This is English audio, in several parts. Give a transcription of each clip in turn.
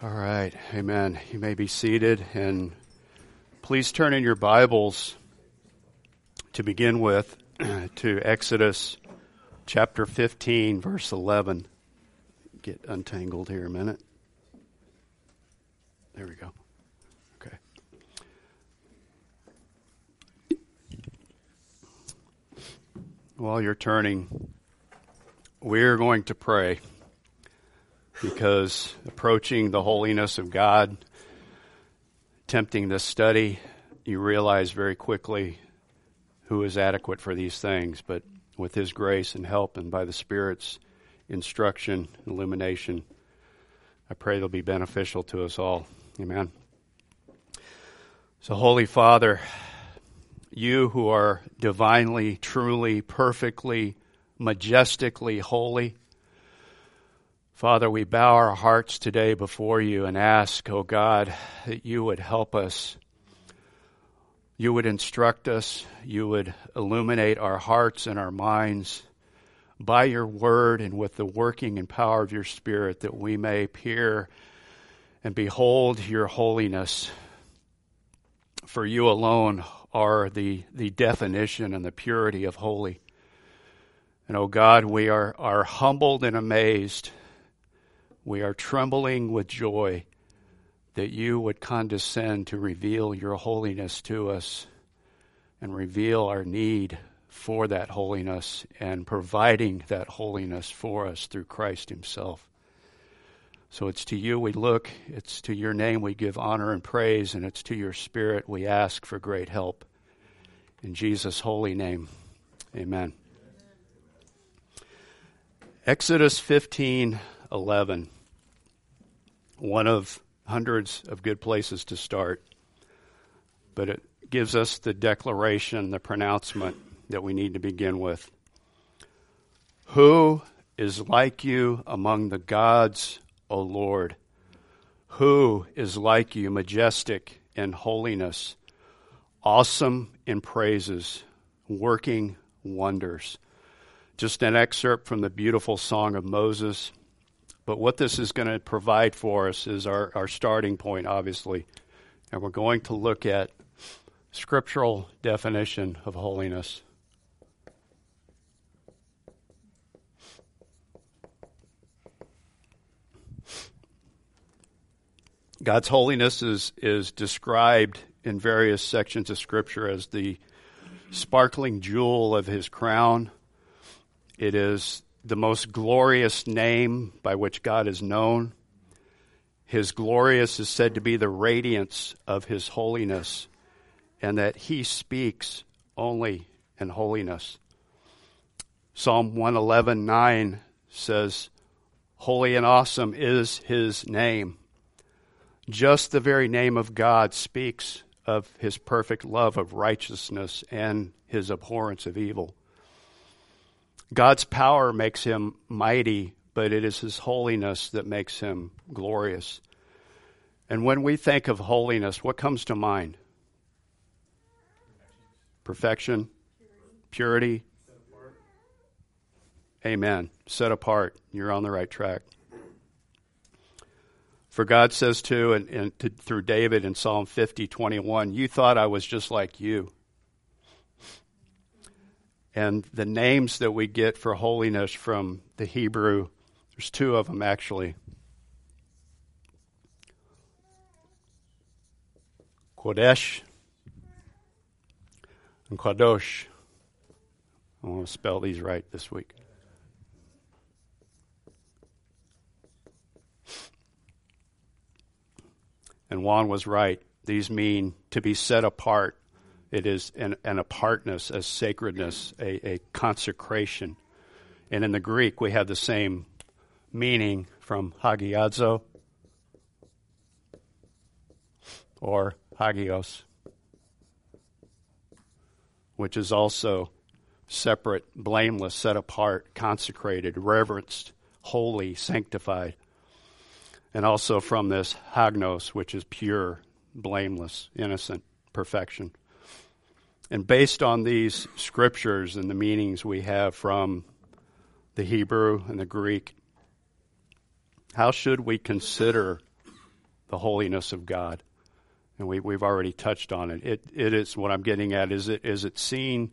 All right, amen. You may be seated, and please turn in your Bibles to begin with to Exodus chapter 15, verse 11. Get untangled here a minute. There we go. Okay. While you're turning, we're going to pray because approaching the holiness of God, tempting this study, you realize very quickly who is adequate for these things. But with His grace and help and by the Spirit's instruction, illumination, I pray they'll be beneficial to us all. Amen. So, Holy Father, you who are divinely, truly, perfectly, majestically holy, Father, we bow our hearts today before you and ask, O oh God, that you would help us. You would instruct us. You would illuminate our hearts and our minds by your word and with the working and power of your spirit that we may peer and behold your holiness. For you alone are the, the definition and the purity of holy. And, O oh God, we are, are humbled and amazed we are trembling with joy that you would condescend to reveal your holiness to us and reveal our need for that holiness and providing that holiness for us through Christ Himself. So it's to you we look, it's to your name we give honor and praise, and it's to your Spirit we ask for great help. In Jesus' holy name, amen. Exodus 15 11 one of hundreds of good places to start, but it gives us the declaration, the pronouncement that we need to begin with. Who is like you among the gods, O Lord? Who is like you, majestic in holiness, awesome in praises, working wonders? Just an excerpt from the beautiful song of Moses but what this is going to provide for us is our, our starting point, obviously. And we're going to look at scriptural definition of holiness. God's holiness is, is described in various sections of Scripture as the sparkling jewel of his crown. It is the most glorious name by which God is known. His glorious is said to be the radiance of his holiness, and that he speaks only in holiness. Psalm 111:9 says, Holy and awesome is his name. Just the very name of God speaks of his perfect love of righteousness and his abhorrence of evil. God's power makes him mighty, but it is his holiness that makes him glorious. And when we think of holiness, what comes to mind? Perfection, purity. Amen. Set apart. You're on the right track. For God says too, and, and to, through David in Psalm 50, 21, you thought I was just like you. And the names that we get for holiness from the Hebrew, there's two of them actually. Kodesh and Kadosh. I want to spell these right this week. And Juan was right. These mean to be set apart, it is an, an apartness, a sacredness, a, a consecration. And in the Greek, we have the same meaning from hagiadzo or hagios, which is also separate, blameless, set apart, consecrated, reverenced, holy, sanctified. And also from this hagnos, which is pure, blameless, innocent, perfection. And based on these scriptures and the meanings we have from the Hebrew and the Greek, how should we consider the holiness of God. And we, we've already touched on it. it. It is what I'm getting at. Is it is it seen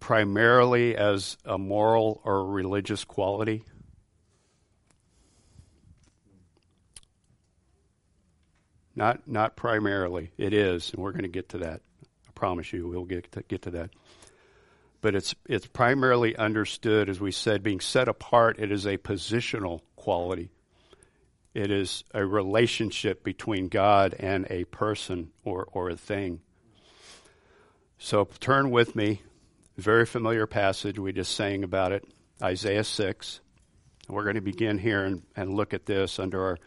primarily as a moral or religious quality? Not not primarily. It is, and we're going to get to that. Promise you, we'll get to, get to that. But it's it's primarily understood, as we said, being set apart. It is a positional quality. It is a relationship between God and a person or, or a thing. So turn with me. Very familiar passage. We just sang about it. Isaiah 6. We're going to begin here and, and look at this under our,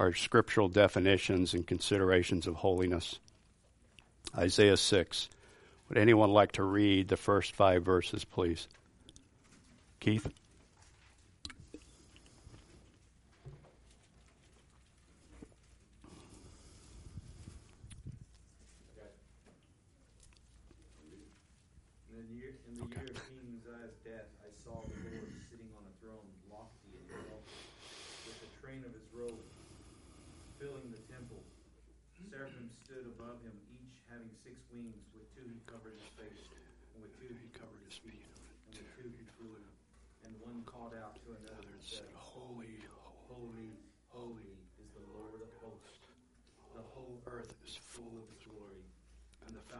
our scriptural definitions and considerations of holiness. Isaiah 6. Would anyone like to read the first five verses, please? Keith?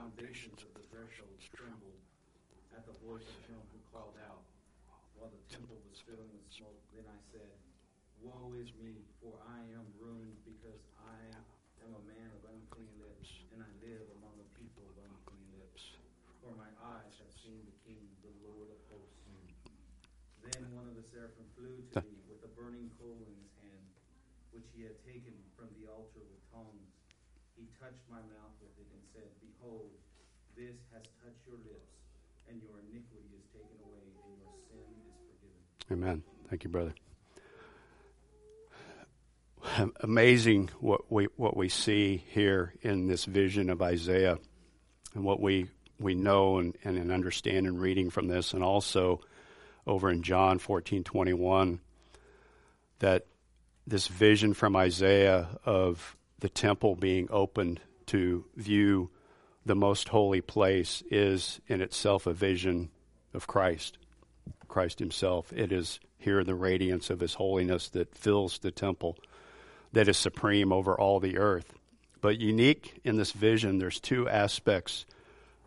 foundations of the thresholds trembled at the voice of him who called out, while the temple was filling with smoke. Then I said, Woe is me, for I am ruined, because I am a man of unclean lips, and I live among a people of unclean lips. For my eyes have seen the King, the Lord of hosts. Then one of the seraphim flew to me with a burning coal in his hand, which he had taken from the altar with tongs. He touched my mouth with it and said, Behold, this has touched your lips, and your iniquity is taken away, and your sin is forgiven. Amen. Thank you, brother. Amazing what we what we see here in this vision of Isaiah, and what we we know and, and understand in reading from this, and also over in John fourteen twenty one, that this vision from Isaiah of the temple being opened to view the most holy place is in itself a vision of Christ, Christ Himself. It is here the radiance of His holiness that fills the temple, that is supreme over all the earth. But unique in this vision, there's two aspects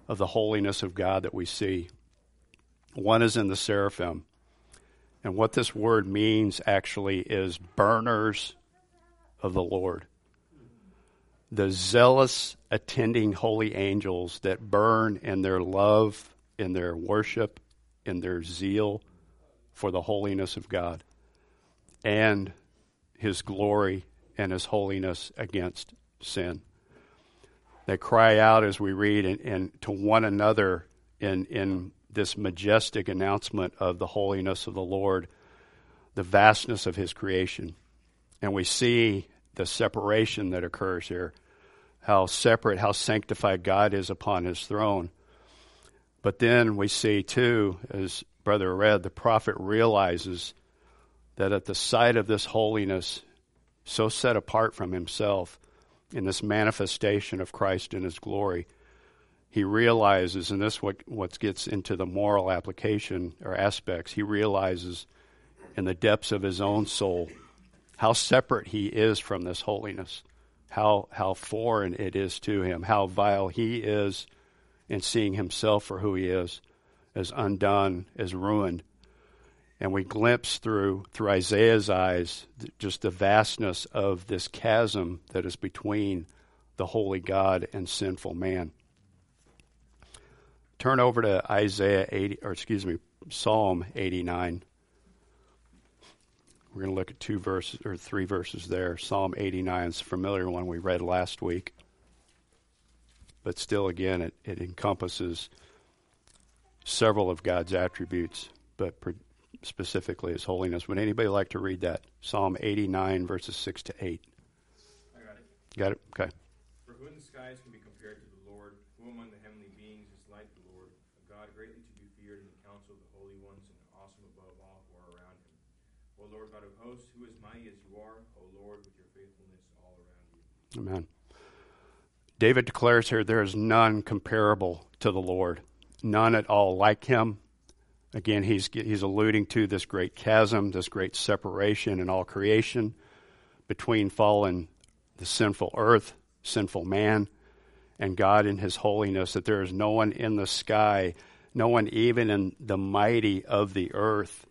of the holiness of God that we see. One is in the seraphim. And what this word means actually is burners of the Lord the zealous attending holy angels that burn in their love, in their worship, in their zeal for the holiness of God and his glory and his holiness against sin. They cry out as we read and, and to one another in, in this majestic announcement of the holiness of the Lord, the vastness of his creation. And we see the separation that occurs here, how separate, how sanctified God is upon his throne. But then we see, too, as Brother read, the prophet realizes that at the sight of this holiness, so set apart from himself, in this manifestation of Christ in his glory, he realizes, and this what what gets into the moral application or aspects, he realizes in the depths of his own soul how separate he is from this holiness, how, how foreign it is to him, how vile he is in seeing himself for who he is, as undone, as ruined. And we glimpse through, through Isaiah's eyes just the vastness of this chasm that is between the holy God and sinful man. Turn over to Isaiah 80, or excuse me, Psalm 89. We're going to look at two verses or three verses there. Psalm 89 is a familiar one we read last week. But still, again, it, it encompasses several of God's attributes, but specifically His holiness. Would anybody like to read that? Psalm 89, verses 6 to 8. I got it. Got it? Okay. For who in the skies can be compared to the Lord? Who among the heavenly beings is like the Lord? A God greatly to be feared in the council of the holy ones and awesome above all who are around him. O Lord God of hosts, who is mighty as you are, O Lord, with your faithfulness all around you. Amen. David declares here there is none comparable to the Lord, none at all like him. Again, he's, he's alluding to this great chasm, this great separation in all creation between fallen, the sinful earth, sinful man, and God in his holiness, that there is no one in the sky, no one even in the mighty of the earth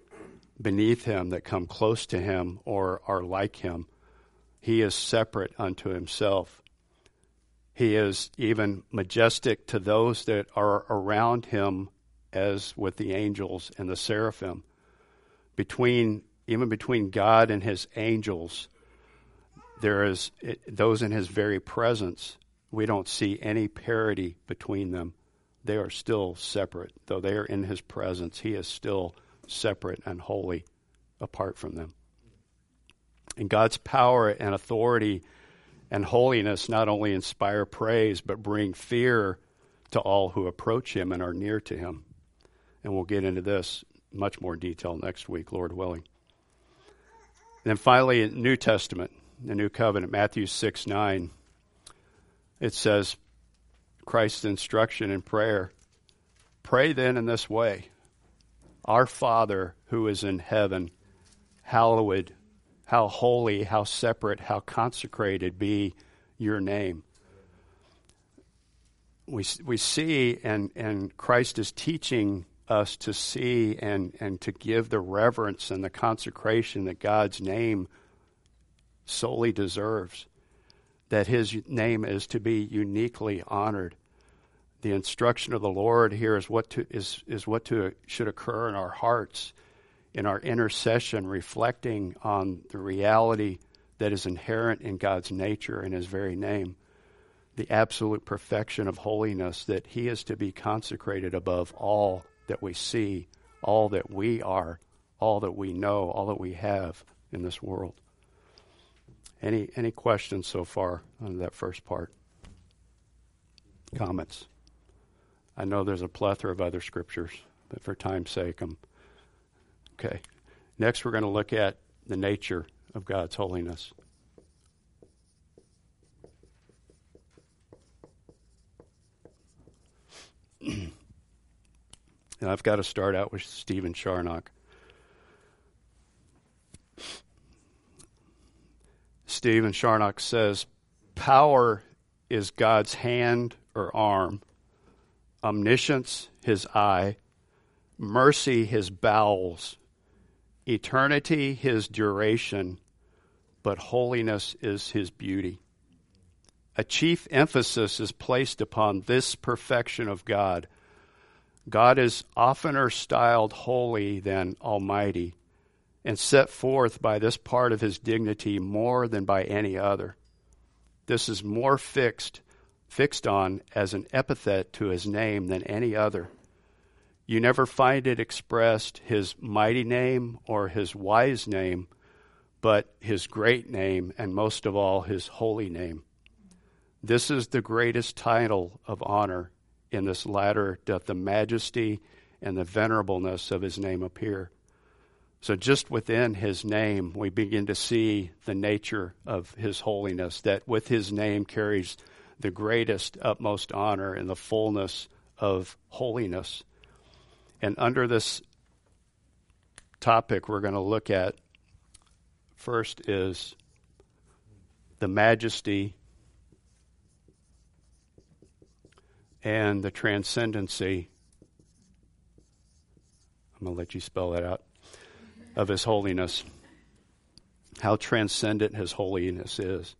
beneath him that come close to him or are like him. He is separate unto himself. He is even majestic to those that are around him, as with the angels and the seraphim. Between even between God and his angels, there is those in his very presence. We don't see any parity between them. They are still separate. Though they are in his presence, he is still separate and holy apart from them. And God's power and authority and holiness not only inspire praise, but bring fear to all who approach him and are near to him. And we'll get into this much more detail next week, Lord willing. And then finally, in New Testament, the New Covenant, Matthew 6 9, it says, Christ's instruction in prayer. Pray then in this way Our Father who is in heaven, hallowed, how holy, how separate, how consecrated be your name. We, we see, and, and Christ is teaching us to see and, and to give the reverence and the consecration that God's name solely deserves, that his name is to be uniquely honored. The instruction of the Lord here is what to, is, is what to, should occur in our hearts, in our intercession, reflecting on the reality that is inherent in God's nature and his very name, the absolute perfection of holiness, that he is to be consecrated above all that we see, all that we are, all that we know, all that we have in this world. Any any questions so far on that first part? Comments? I know there's a plethora of other scriptures, but for time's sake, I'm okay. Next, we're going to look at the nature of God's holiness. and I've got to start out with Stephen Charnock. Stephen Charnock says, Power is God's hand or arm, omniscience his eye, mercy his bowels, eternity his duration, but holiness is his beauty. A chief emphasis is placed upon this perfection of God. God is oftener styled holy than almighty and set forth by this part of his dignity more than by any other. This is more fixed, fixed on as an epithet to his name than any other. You never find it expressed his mighty name or his wise name, but his great name and most of all his holy name. This is the greatest title of honor. In this latter doth the majesty and the venerableness of his name appear. So, just within his name, we begin to see the nature of his holiness, that with his name carries the greatest, utmost honor and the fullness of holiness. And under this topic, we're going to look at first is the majesty and the transcendency. I'm going to let you spell that out of His holiness, how transcendent His holiness is.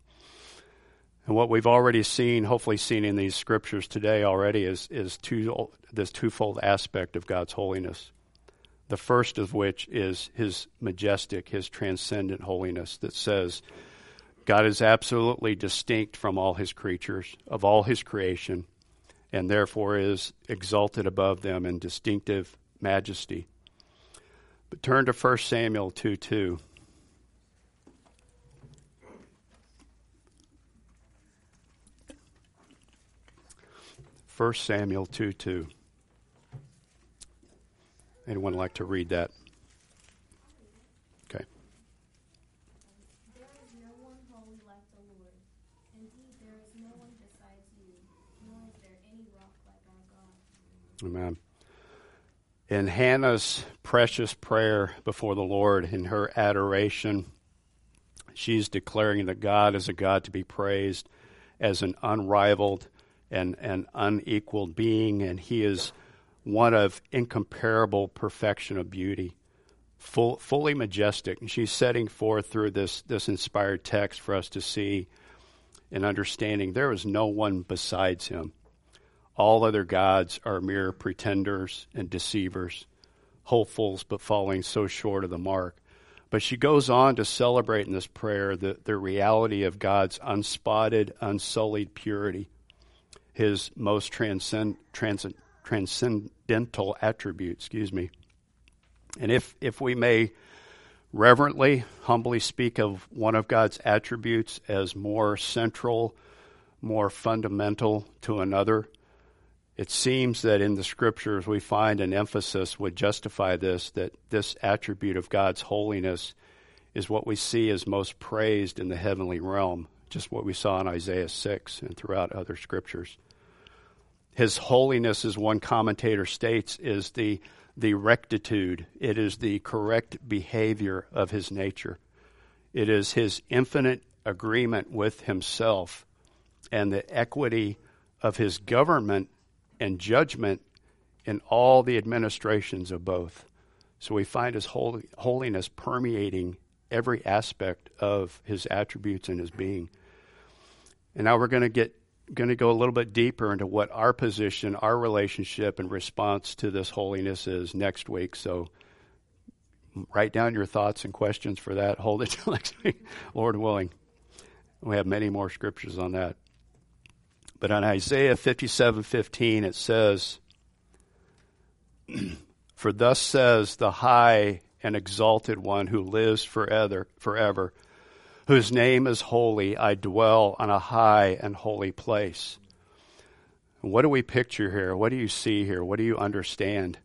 And what we've already seen, hopefully seen in these scriptures today already, is, is two, this twofold aspect of God's holiness. The first of which is His majestic, His transcendent holiness that says God is absolutely distinct from all His creatures, of all His creation, and therefore is exalted above them in distinctive majesty. But turn to 1 Samuel 2 2. First Samuel 2 2. Anyone like to read that? Okay. There is no one holy like the Lord, Indeed, there is no one besides you, nor is there any rock like our God. Amen. In Hannah's precious prayer before the Lord, in her adoration, she's declaring that God is a God to be praised as an unrivaled and an unequaled being, and He is one of incomparable perfection of beauty, full, fully majestic. And she's setting forth through this, this inspired text for us to see and understanding there is no one besides Him. All other gods are mere pretenders and deceivers, hopefuls but falling so short of the mark. But she goes on to celebrate in this prayer the, the reality of God's unspotted, unsullied purity, his most transcend, transcend, transcendental attribute, excuse me. And if, if we may reverently, humbly speak of one of God's attributes as more central, more fundamental to another, it seems that in the scriptures we find an emphasis would justify this that this attribute of God's holiness is what we see as most praised in the heavenly realm, just what we saw in Isaiah 6 and throughout other scriptures. His holiness, as one commentator states, is the, the rectitude, it is the correct behavior of his nature. It is his infinite agreement with himself and the equity of his government and judgment in all the administrations of both. So we find his holy, holiness permeating every aspect of his attributes and his being. And now we're going to get going to go a little bit deeper into what our position, our relationship and response to this holiness is next week. So write down your thoughts and questions for that. Hold it till next week, Lord willing. We have many more scriptures on that. But on Isaiah 57:15 it says, "For thus says the high and exalted one who lives forever, forever, whose name is holy, I dwell on a high and holy place." What do we picture here? What do you see here? What do you understand?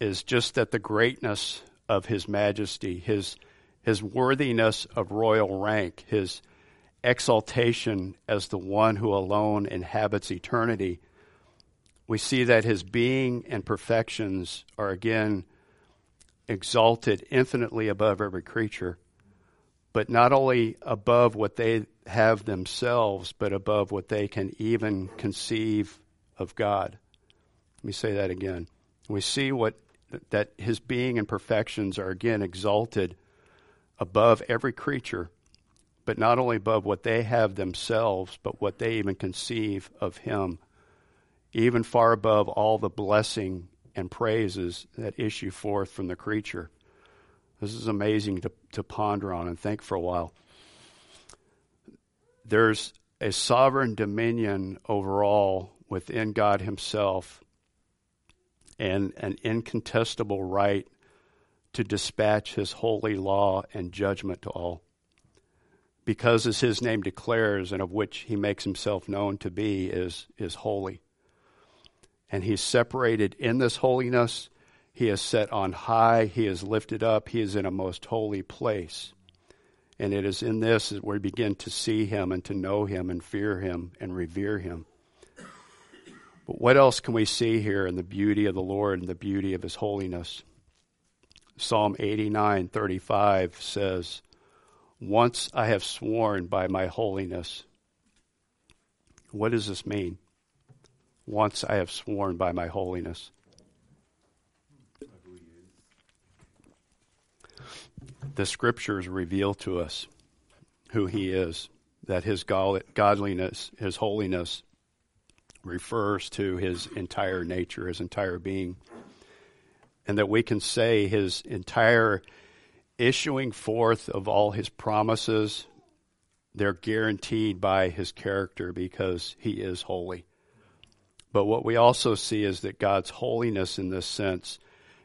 Is just that the greatness of his majesty, his his worthiness of royal rank, his exaltation as the one who alone inhabits eternity, we see that his being and perfections are again exalted infinitely above every creature, but not only above what they have themselves, but above what they can even conceive of God. Let me say that again. We see what that his being and perfections are again exalted above every creature but not only above what they have themselves, but what they even conceive of Him, even far above all the blessing and praises that issue forth from the creature. This is amazing to, to ponder on and think for a while. There's a sovereign dominion over all within God Himself and an incontestable right to dispatch His holy law and judgment to all because as his name declares and of which he makes himself known to be is is holy and he's separated in this holiness he is set on high he is lifted up he is in a most holy place and it is in this that we begin to see him and to know him and fear him and revere him but what else can we see here in the beauty of the lord and the beauty of his holiness psalm 89:35 says once I have sworn by my holiness. What does this mean? Once I have sworn by my holiness. The scriptures reveal to us who he is, that his godliness, his holiness, refers to his entire nature, his entire being. And that we can say his entire issuing forth of all his promises, they're guaranteed by his character because he is holy. But what we also see is that God's holiness in this sense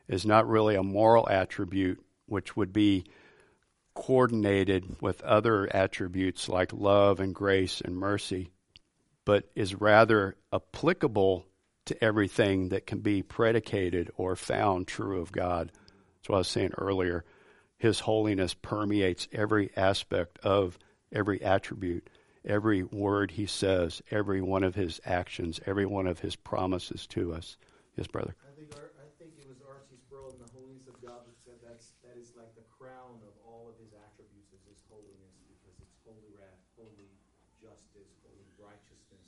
is not really a moral attribute which would be coordinated with other attributes like love and grace and mercy, but is rather applicable to everything that can be predicated or found true of God. That's what I was saying earlier. His holiness permeates every aspect of every attribute. every word he says, every one of his actions, every one of his promises to us. Yes, brother. I think Ar- I think it was R.C. Sproul in the Holiness of God that said that's that is like the crown of all of his attributes is his holiness because it's holy wrath, holy justice, holy righteousness.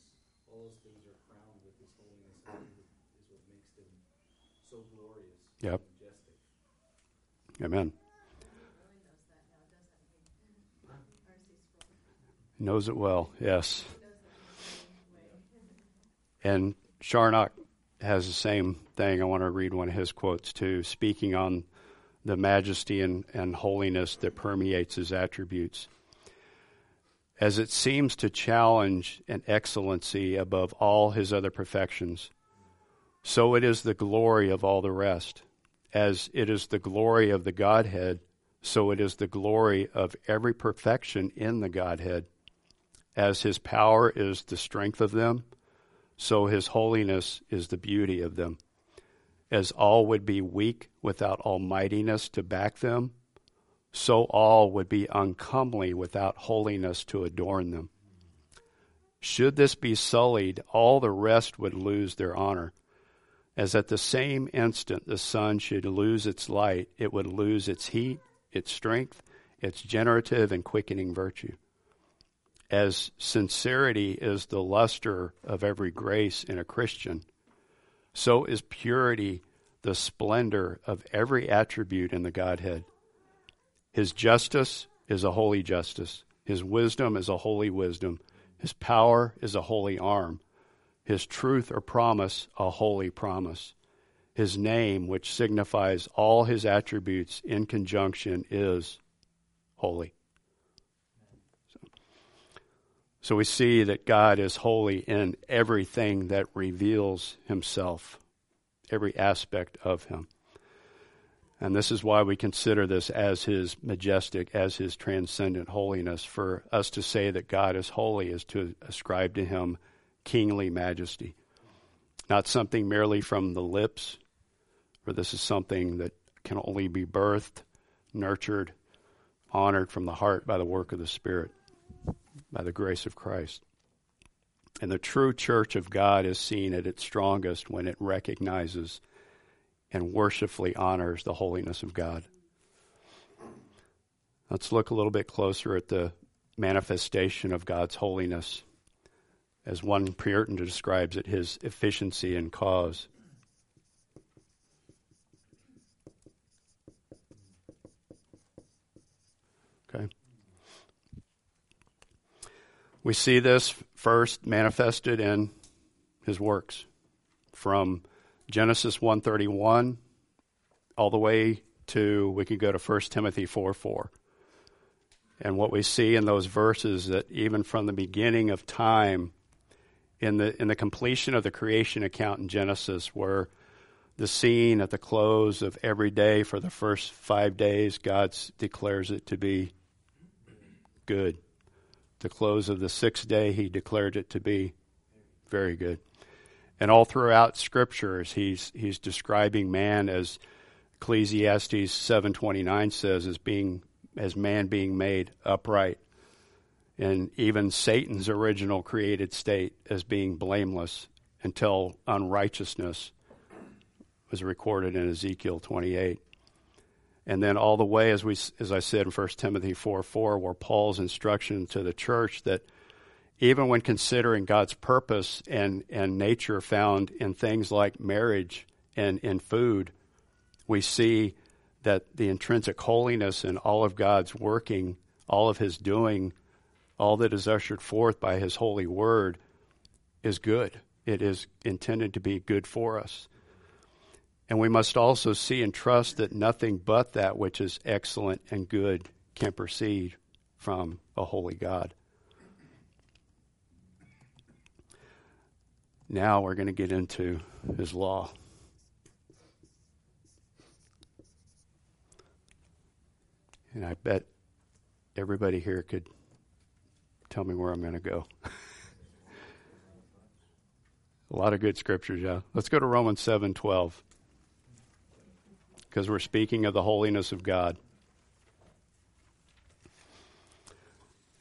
All those things are crowned with his holiness and is what makes them so glorious Yep. Amen. Knows it well, yes. And Charnock has the same thing. I want to read one of his quotes too, speaking on the majesty and, and holiness that permeates his attributes. As it seems to challenge an excellency above all his other perfections, so it is the glory of all the rest. As it is the glory of the Godhead, so it is the glory of every perfection in the Godhead. As his power is the strength of them, so his holiness is the beauty of them. As all would be weak without almightiness to back them, so all would be uncomely without holiness to adorn them. Should this be sullied, all the rest would lose their honor. As at the same instant the sun should lose its light, it would lose its heat, its strength, its generative and quickening virtue. As sincerity is the luster of every grace in a Christian, so is purity the splendor of every attribute in the Godhead. His justice is a holy justice. His wisdom is a holy wisdom. His power is a holy arm. His truth or promise a holy promise. His name, which signifies all his attributes in conjunction, is holy. So, so we see that God is holy in everything that reveals himself, every aspect of him. And this is why we consider this as his majestic, as his transcendent holiness. For us to say that God is holy is to ascribe to him kingly majesty. Not something merely from the lips, for this is something that can only be birthed, nurtured, honored from the heart by the work of the Spirit, by the grace of Christ. And the true church of God is seen at its strongest when it recognizes and worshipfully honors the holiness of God. Let's look a little bit closer at the manifestation of God's holiness as one Puritan describes it, his efficiency and cause. Okay. We see this first manifested in his works from Genesis 131 all the way to we could go to 1 Timothy 4 4. And what we see in those verses that even from the beginning of time in the in the completion of the creation account in Genesis, where the scene at the close of every day for the first five days, God declares it to be good. The close of the sixth day, He declared it to be very good. And all throughout scriptures, he's he's describing man as Ecclesiastes seven twenty nine says as being as man being made upright and even Satan's original created state as being blameless until unrighteousness was recorded in Ezekiel 28. And then all the way, as we, as I said in 1 Timothy 4 4, where Paul's instruction to the church that even when considering God's purpose and, and nature found in things like marriage and in food, we see that the intrinsic holiness and all of God's working, all of his doing, all that is ushered forth by his holy word is good. It is intended to be good for us. And we must also see and trust that nothing but that which is excellent and good can proceed from a holy God. Now we're going to get into his law. And I bet everybody here could tell me where I'm going to go. A lot of good scriptures, yeah. Let's go to Romans 7:12. Because we're speaking of the holiness of God.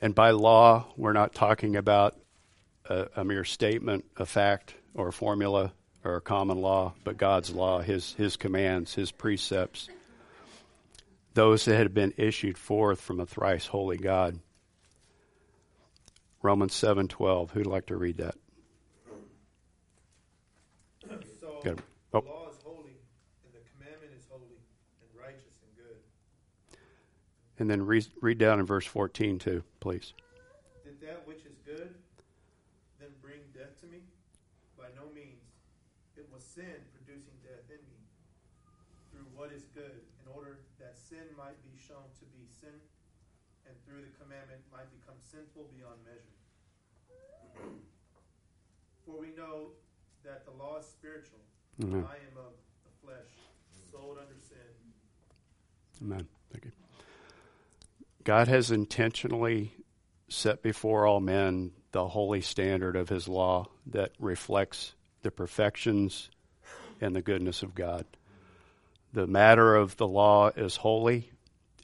And by law, we're not talking about a, a mere statement, a fact, or a formula, or a common law, but God's law, His, His commands, His precepts, those that had been issued forth from a thrice holy God. Romans 7:12. Who'd like to read that? So Good. the Oh. law is holy, and the commandment is holy, and righteous and good. And then read, read down in verse 14 too, please. Did that which is good then bring death to me? By no means. It was sin producing death in me through what is good, in order that sin might be shown to be sin, and through the commandment might become sinful beyond measure. For we know that the law is spiritual. Amen. I am of the flesh, sold under sin. Amen. Thank you. God has intentionally set before all men the holy standard of his law that reflects the perfections and the goodness of God. The matter of the law is holy.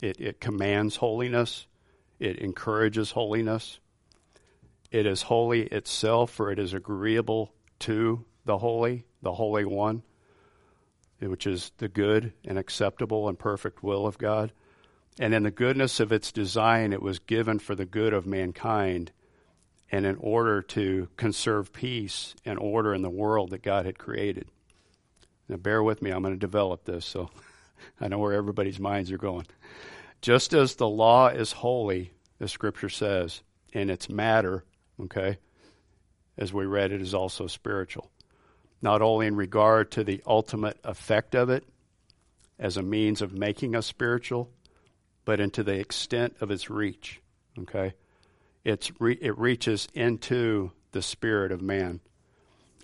It, it commands holiness. It encourages holiness. It is holy itself, for it is agreeable to the holy, the Holy One, which is the good and acceptable and perfect will of God. And in the goodness of its design, it was given for the good of mankind and in order to conserve peace and order in the world that God had created. Now, bear with me, I'm going to develop this so I know where everybody's minds are going. Just as the law is holy, the scripture says, in its matter, okay, as we read, it is also spiritual. Not only in regard to the ultimate effect of it as a means of making us spiritual, but into the extent of its reach, okay? It's re- it reaches into the spirit of man,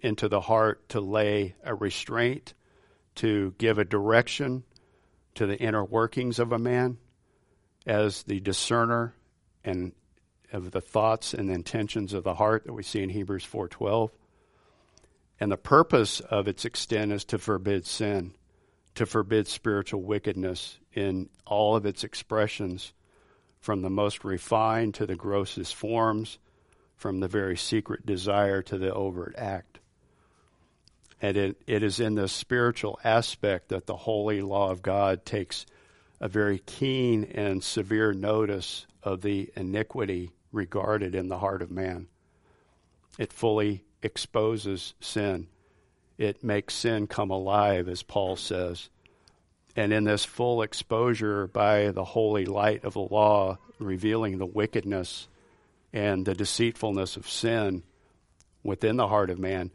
into the heart to lay a restraint, to give a direction to the inner workings of a man as the discerner and of the thoughts and intentions of the heart that we see in Hebrews 4:12. And the purpose of its extent is to forbid sin, to forbid spiritual wickedness in all of its expressions, from the most refined to the grossest forms, from the very secret desire to the overt act. And it, it is in this spiritual aspect that the holy law of God takes a very keen and severe notice of the iniquity regarded in the heart of man. It fully exposes sin. It makes sin come alive, as Paul says. And in this full exposure by the holy light of the law, revealing the wickedness and the deceitfulness of sin within the heart of man,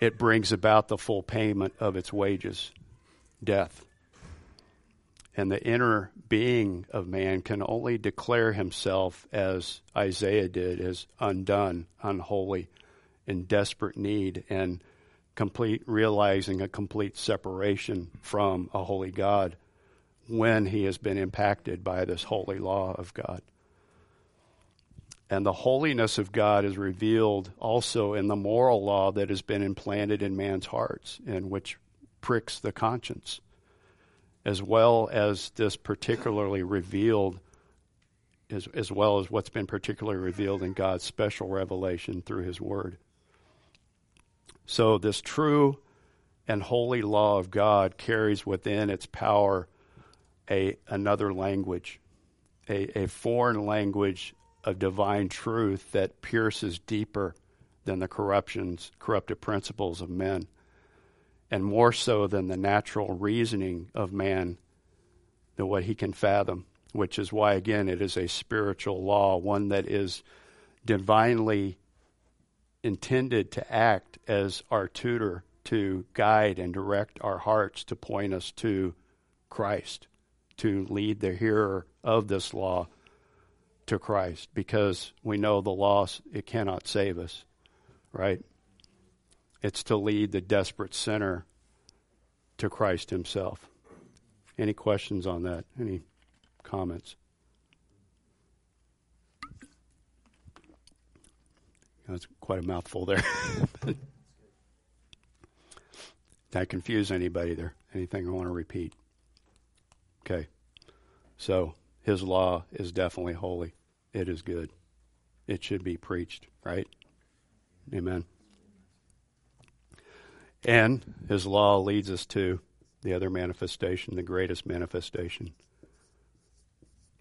it brings about the full payment of its wages, death. And the inner being of man can only declare himself, as Isaiah did, as undone, unholy, in desperate need, and complete realizing a complete separation from a holy God when he has been impacted by this holy law of God. And the holiness of God is revealed also in the moral law that has been implanted in man's hearts and which pricks the conscience, as well as this particularly revealed, as, as well as what's been particularly revealed in God's special revelation through his word. So, this true and holy law of God carries within its power a, another language, a, a foreign language of divine truth that pierces deeper than the corruptions, corrupted principles of men, and more so than the natural reasoning of man, than what he can fathom, which is why, again, it is a spiritual law, one that is divinely intended to act as our tutor to guide and direct our hearts to point us to Christ, to lead the hearer of this law to Christ, because we know the loss, it cannot save us, right? It's to lead the desperate sinner to Christ Himself. Any questions on that? Any comments? That's quite a mouthful there. Did I confuse anybody there? Anything I want to repeat? Okay. So, his law is definitely holy. it is good. It should be preached, right? Amen. And his law leads us to the other manifestation, the greatest manifestation,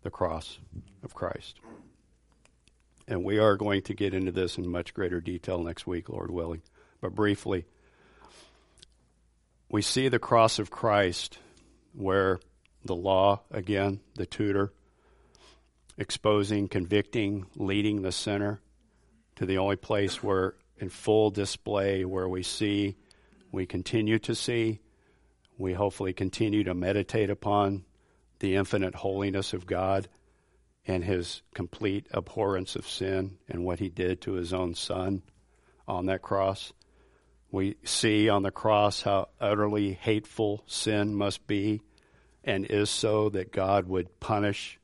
the cross of Christ. And we are going to get into this in much greater detail next week, Lord willing. But briefly, we see the cross of Christ where the law, again, the tutor, exposing, convicting, leading the sinner to the only place where, in full display, where we see, we continue to see, we hopefully continue to meditate upon the infinite holiness of God and his complete abhorrence of sin and what he did to his own son on that cross. We see on the cross how utterly hateful sin must be and is so that God would punish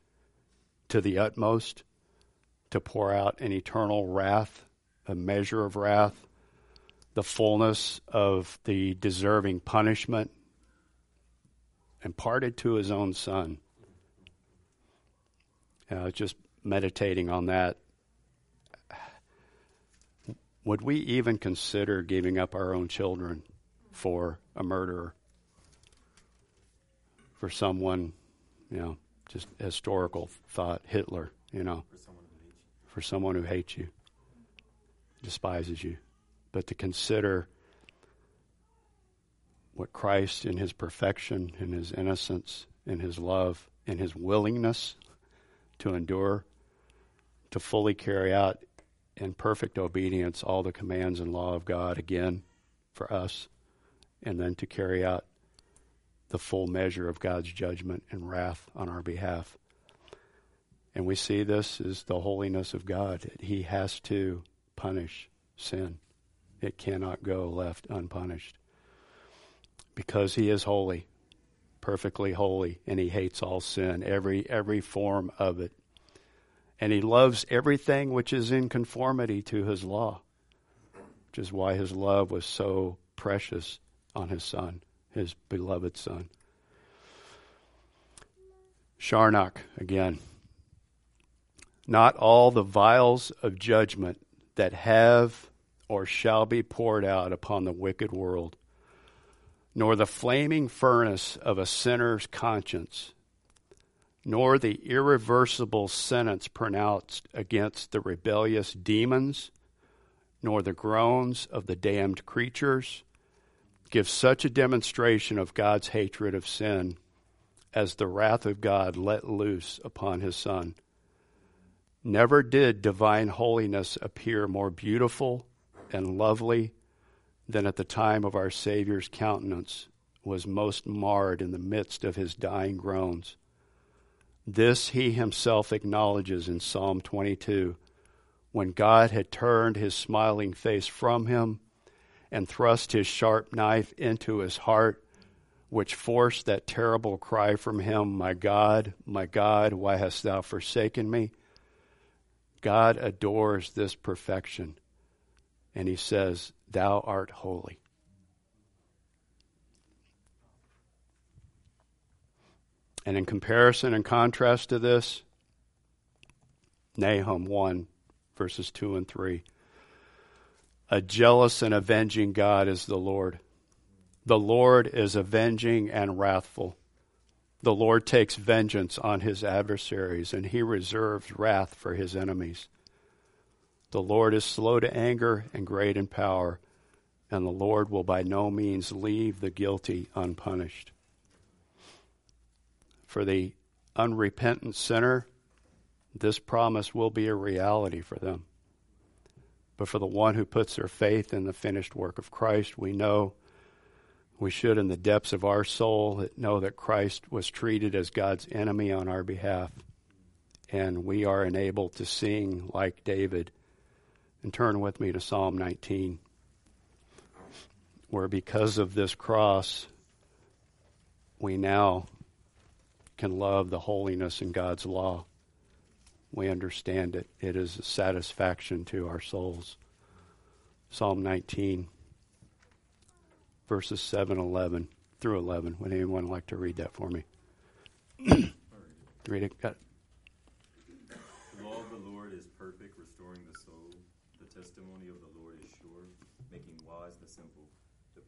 to the utmost to pour out an eternal wrath, a measure of wrath, the fullness of the deserving punishment imparted to his own son. Uh, just meditating on that. Would we even consider giving up our own children for a murderer? For someone, you know, just historical thought, Hitler, you know, for someone who hates you, despises you. But to consider what Christ in his perfection, in his innocence, in his love, in his willingness to endure, to fully carry out in perfect obedience all the commands and law of God again for us, and then to carry out the full measure of God's judgment and wrath on our behalf. And we see this as the holiness of God. He has to punish sin. It cannot go left unpunished. Because he is holy, perfectly holy, and he hates all sin, every every form of it. And he loves everything which is in conformity to his law, which is why his love was so precious on his son his beloved Son. Charnock again. Not all the vials of judgment that have or shall be poured out upon the wicked world, nor the flaming furnace of a sinner's conscience, nor the irreversible sentence pronounced against the rebellious demons, nor the groans of the damned creatures, give such a demonstration of God's hatred of sin as the wrath of God let loose upon his Son. Never did divine holiness appear more beautiful and lovely than at the time of our Savior's countenance was most marred in the midst of his dying groans. This he himself acknowledges in Psalm 22 when God had turned his smiling face from him and thrust his sharp knife into his heart, which forced that terrible cry from him, My God, my God, why hast thou forsaken me? God adores this perfection, and he says, Thou art holy. And in comparison and contrast to this, Nahum 1, verses 2 and 3. A jealous and avenging God is the Lord. The Lord is avenging and wrathful. The Lord takes vengeance on his adversaries, and he reserves wrath for his enemies. The Lord is slow to anger and great in power, and the Lord will by no means leave the guilty unpunished. For the unrepentant sinner, this promise will be a reality for them. But for the one who puts their faith in the finished work of Christ, we know we should, in the depths of our soul, know that Christ was treated as God's enemy on our behalf. And we are enabled to sing like David. And turn with me to Psalm 19, where because of this cross, we now can love the holiness in God's law we understand it. It is a satisfaction to our souls. Psalm 19, verses 7, 11 through 11. Would anyone like to read that for me? read it. Got it. The law of the Lord is perfect, restoring the soul. The testimony of the Lord is sure, making wise the simple. The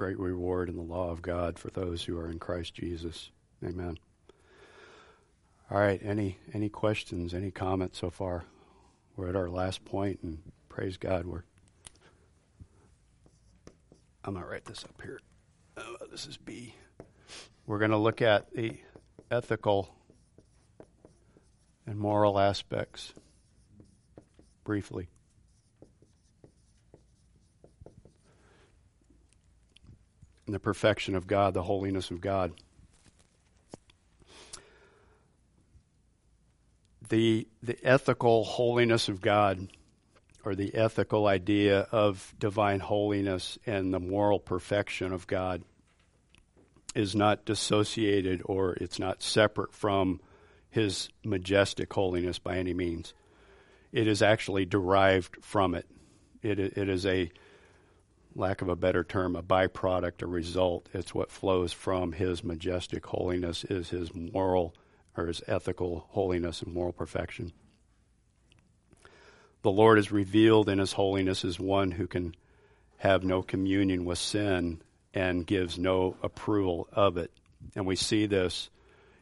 Great reward in the law of God for those who are in Christ Jesus. Amen. All right. Any any questions? Any comments so far? We're at our last point, and praise God, we're. I'm gonna write this up here. Oh, this is B. We're going to look at the ethical and moral aspects briefly. And the perfection of God, the holiness of God. The, the ethical holiness of God, or the ethical idea of divine holiness and the moral perfection of God, is not dissociated or it's not separate from his majestic holiness by any means. It is actually derived from it. It, it is a, lack of a better term, a byproduct, a result. It's what flows from his majestic holiness, is his moral or his ethical holiness and moral perfection. The Lord is revealed in his holiness as one who can have no communion with sin and gives no approval of it. And we see this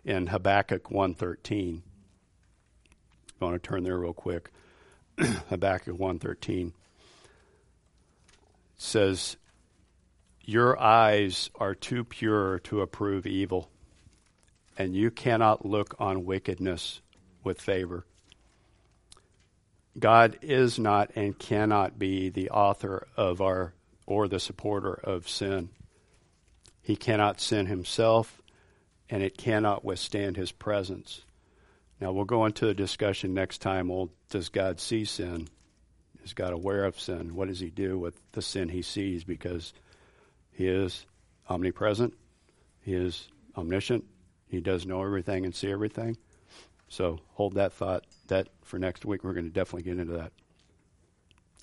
in Habakkuk 113. I want to turn there real quick. Habakkuk 1:13 says, "Your eyes are too pure to approve evil, and you cannot look on wickedness with favor." God is not and cannot be the author of our or the supporter of sin. He cannot sin himself, and it cannot withstand his presence. Now, we'll go into a discussion next time. Well, does God see sin? Is God aware of sin? What does he do with the sin he sees? Because he is omnipresent, he is omniscient, he does know everything and see everything. So hold that thought. That for next week, we're going to definitely get into that.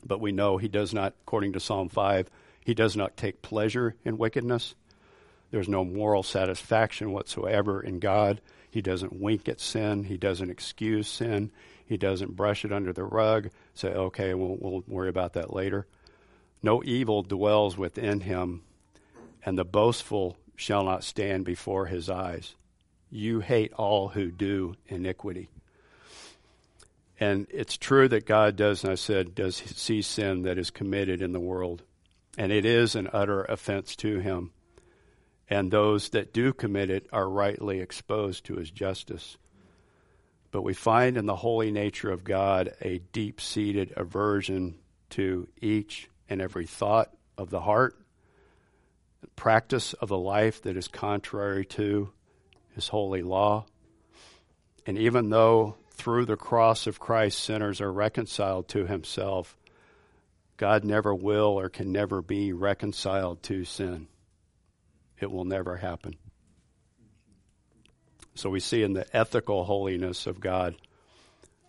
But we know he does not, according to Psalm 5, he does not take pleasure in wickedness. There's no moral satisfaction whatsoever in God. He doesn't wink at sin. He doesn't excuse sin. He doesn't brush it under the rug, say, okay, we'll, we'll worry about that later. No evil dwells within him, and the boastful shall not stand before his eyes. You hate all who do iniquity. And it's true that God does, and I said, does see sin that is committed in the world. And it is an utter offense to him and those that do commit it are rightly exposed to his justice. But we find in the holy nature of God a deep seated aversion to each and every thought of the heart, practice of a life that is contrary to his holy law. And even though through the cross of Christ sinners are reconciled to himself, God never will or can never be reconciled to sin it will never happen. So we see in the ethical holiness of God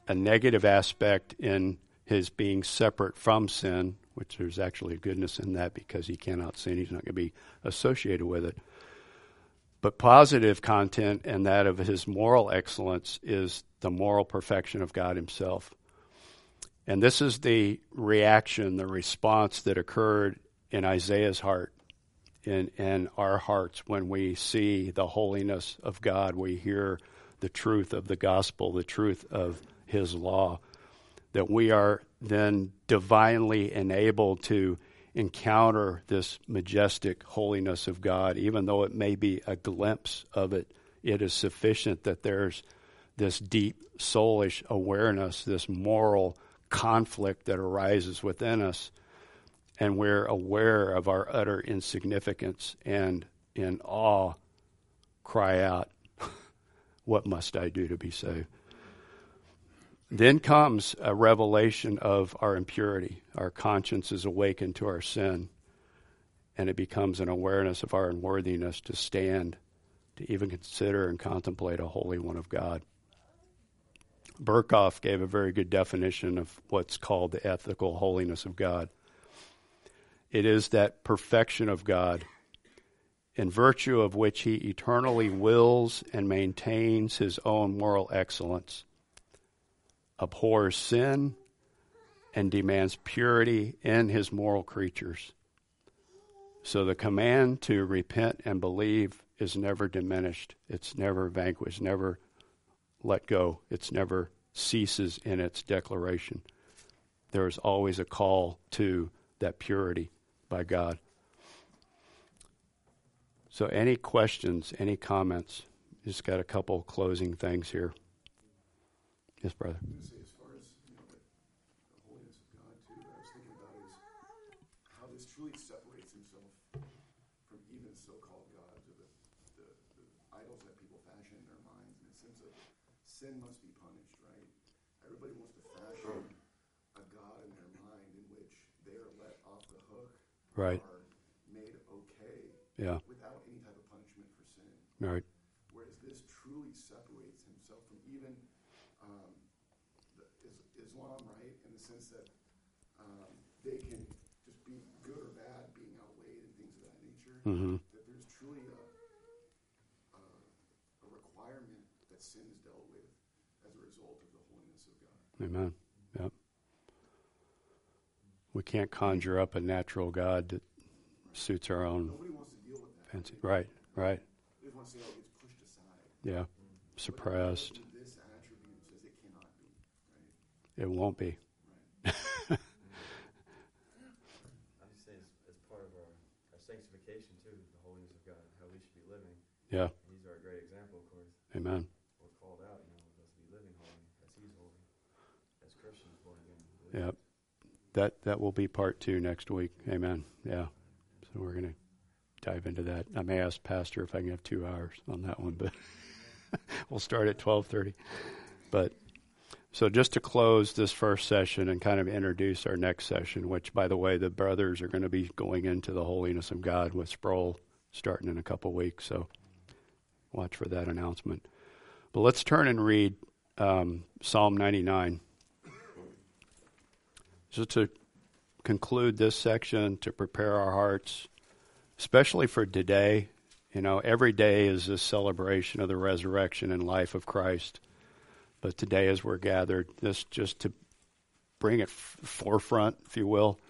a negative aspect in his being separate from sin, which there's actually a goodness in that because he cannot sin. He's not going to be associated with it. But positive content and that of his moral excellence is the moral perfection of God himself. And this is the reaction, the response that occurred in Isaiah's heart in, in our hearts when we see the holiness of God. We hear the truth of the gospel, the truth of His law. That we are then divinely enabled to encounter this majestic holiness of God, even though it may be a glimpse of it. It is sufficient that there's this deep soulish awareness, this moral conflict that arises within us and we're aware of our utter insignificance and in awe cry out, What must I do to be saved? Then comes a revelation of our impurity. Our conscience is awakened to our sin, and it becomes an awareness of our unworthiness to stand, to even consider and contemplate a holy one of God. Berkhof gave a very good definition of what's called the ethical holiness of God. It is that perfection of God, in virtue of which he eternally wills and maintains his own moral excellence, abhors sin, and demands purity in his moral creatures. So the command to repent and believe is never diminished, it's never vanquished, never let go, it's never ceases in its declaration. There is always a call to that purity by God. So, any questions, any comments? Just got a couple closing things here. Yes, brother. as far as you know, the, the holiness of God too, what I was thinking about is how this truly separates himself from even so-called gods or the, the, the idols that people fashion in their minds in the sense of sin must be punished, right? Everybody wants to fashion a God in their mind in which they are let off the hook Right. are made okay Yeah. without any type of punishment for sin. Right. Whereas this truly separates himself from even um, Islam, right? In the sense that um, they can just be good or bad, being outweighed and things of that nature. hmm That there's truly a, a, a requirement that sin is dealt with as a result of the holiness of God. Amen. Yep. We can't conjure up a natural God that suits our own Nobody wants to deal with that. fancy. Right. Right. They just want to say, oh, it pushed aside. Yeah. Suppressed. But This attribute says it cannot be, right? It won't be. I just say as, as part of our, our sanctification too, the holiness of God, how we should be living. Yeah. And he's our great example, of course. Amen. We're called out, you know, of us to be living holy as he's holy, as Christians born again. Yep. That that will be part two next week. Amen. Yeah. So we're gonna dive into that. I may ask Pastor if I can have two hours on that one, but we'll start at twelve thirty. But so just to close this first session and kind of introduce our next session, which by the way, the brothers are going to be going into the holiness of God with Sproul starting in a couple weeks. So watch for that announcement. But let's turn and read um, Psalm ninety nine. Just to conclude this section, to prepare our hearts, especially for today. You know, every day is a celebration of the resurrection and life of Christ. But today, as we're gathered, this just to bring it f- forefront, if you will,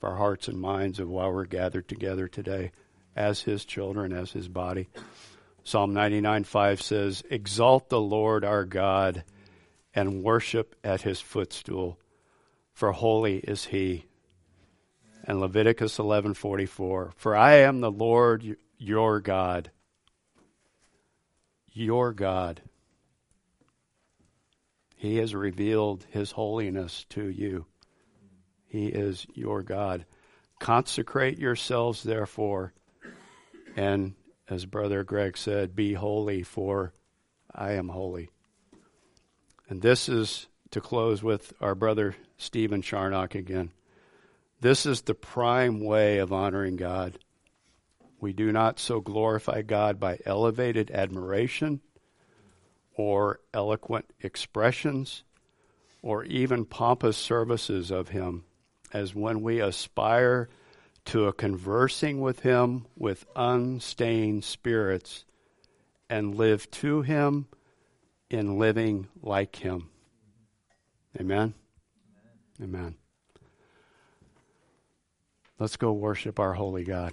of our hearts and minds of why we're gathered together today as His children, as His body. Psalm 99 5 says, Exalt the Lord our God and worship at His footstool for holy is he. And Leviticus 11:44, for I am the Lord your God. Your God. He has revealed his holiness to you. He is your God. Consecrate yourselves therefore and as brother Greg said, be holy for I am holy. And this is to close with our brother Stephen Charnock again. This is the prime way of honoring God. We do not so glorify God by elevated admiration or eloquent expressions or even pompous services of Him as when we aspire to a conversing with Him with unstained spirits and live to Him in living like Him. Amen? Amen. Let's go worship our holy God.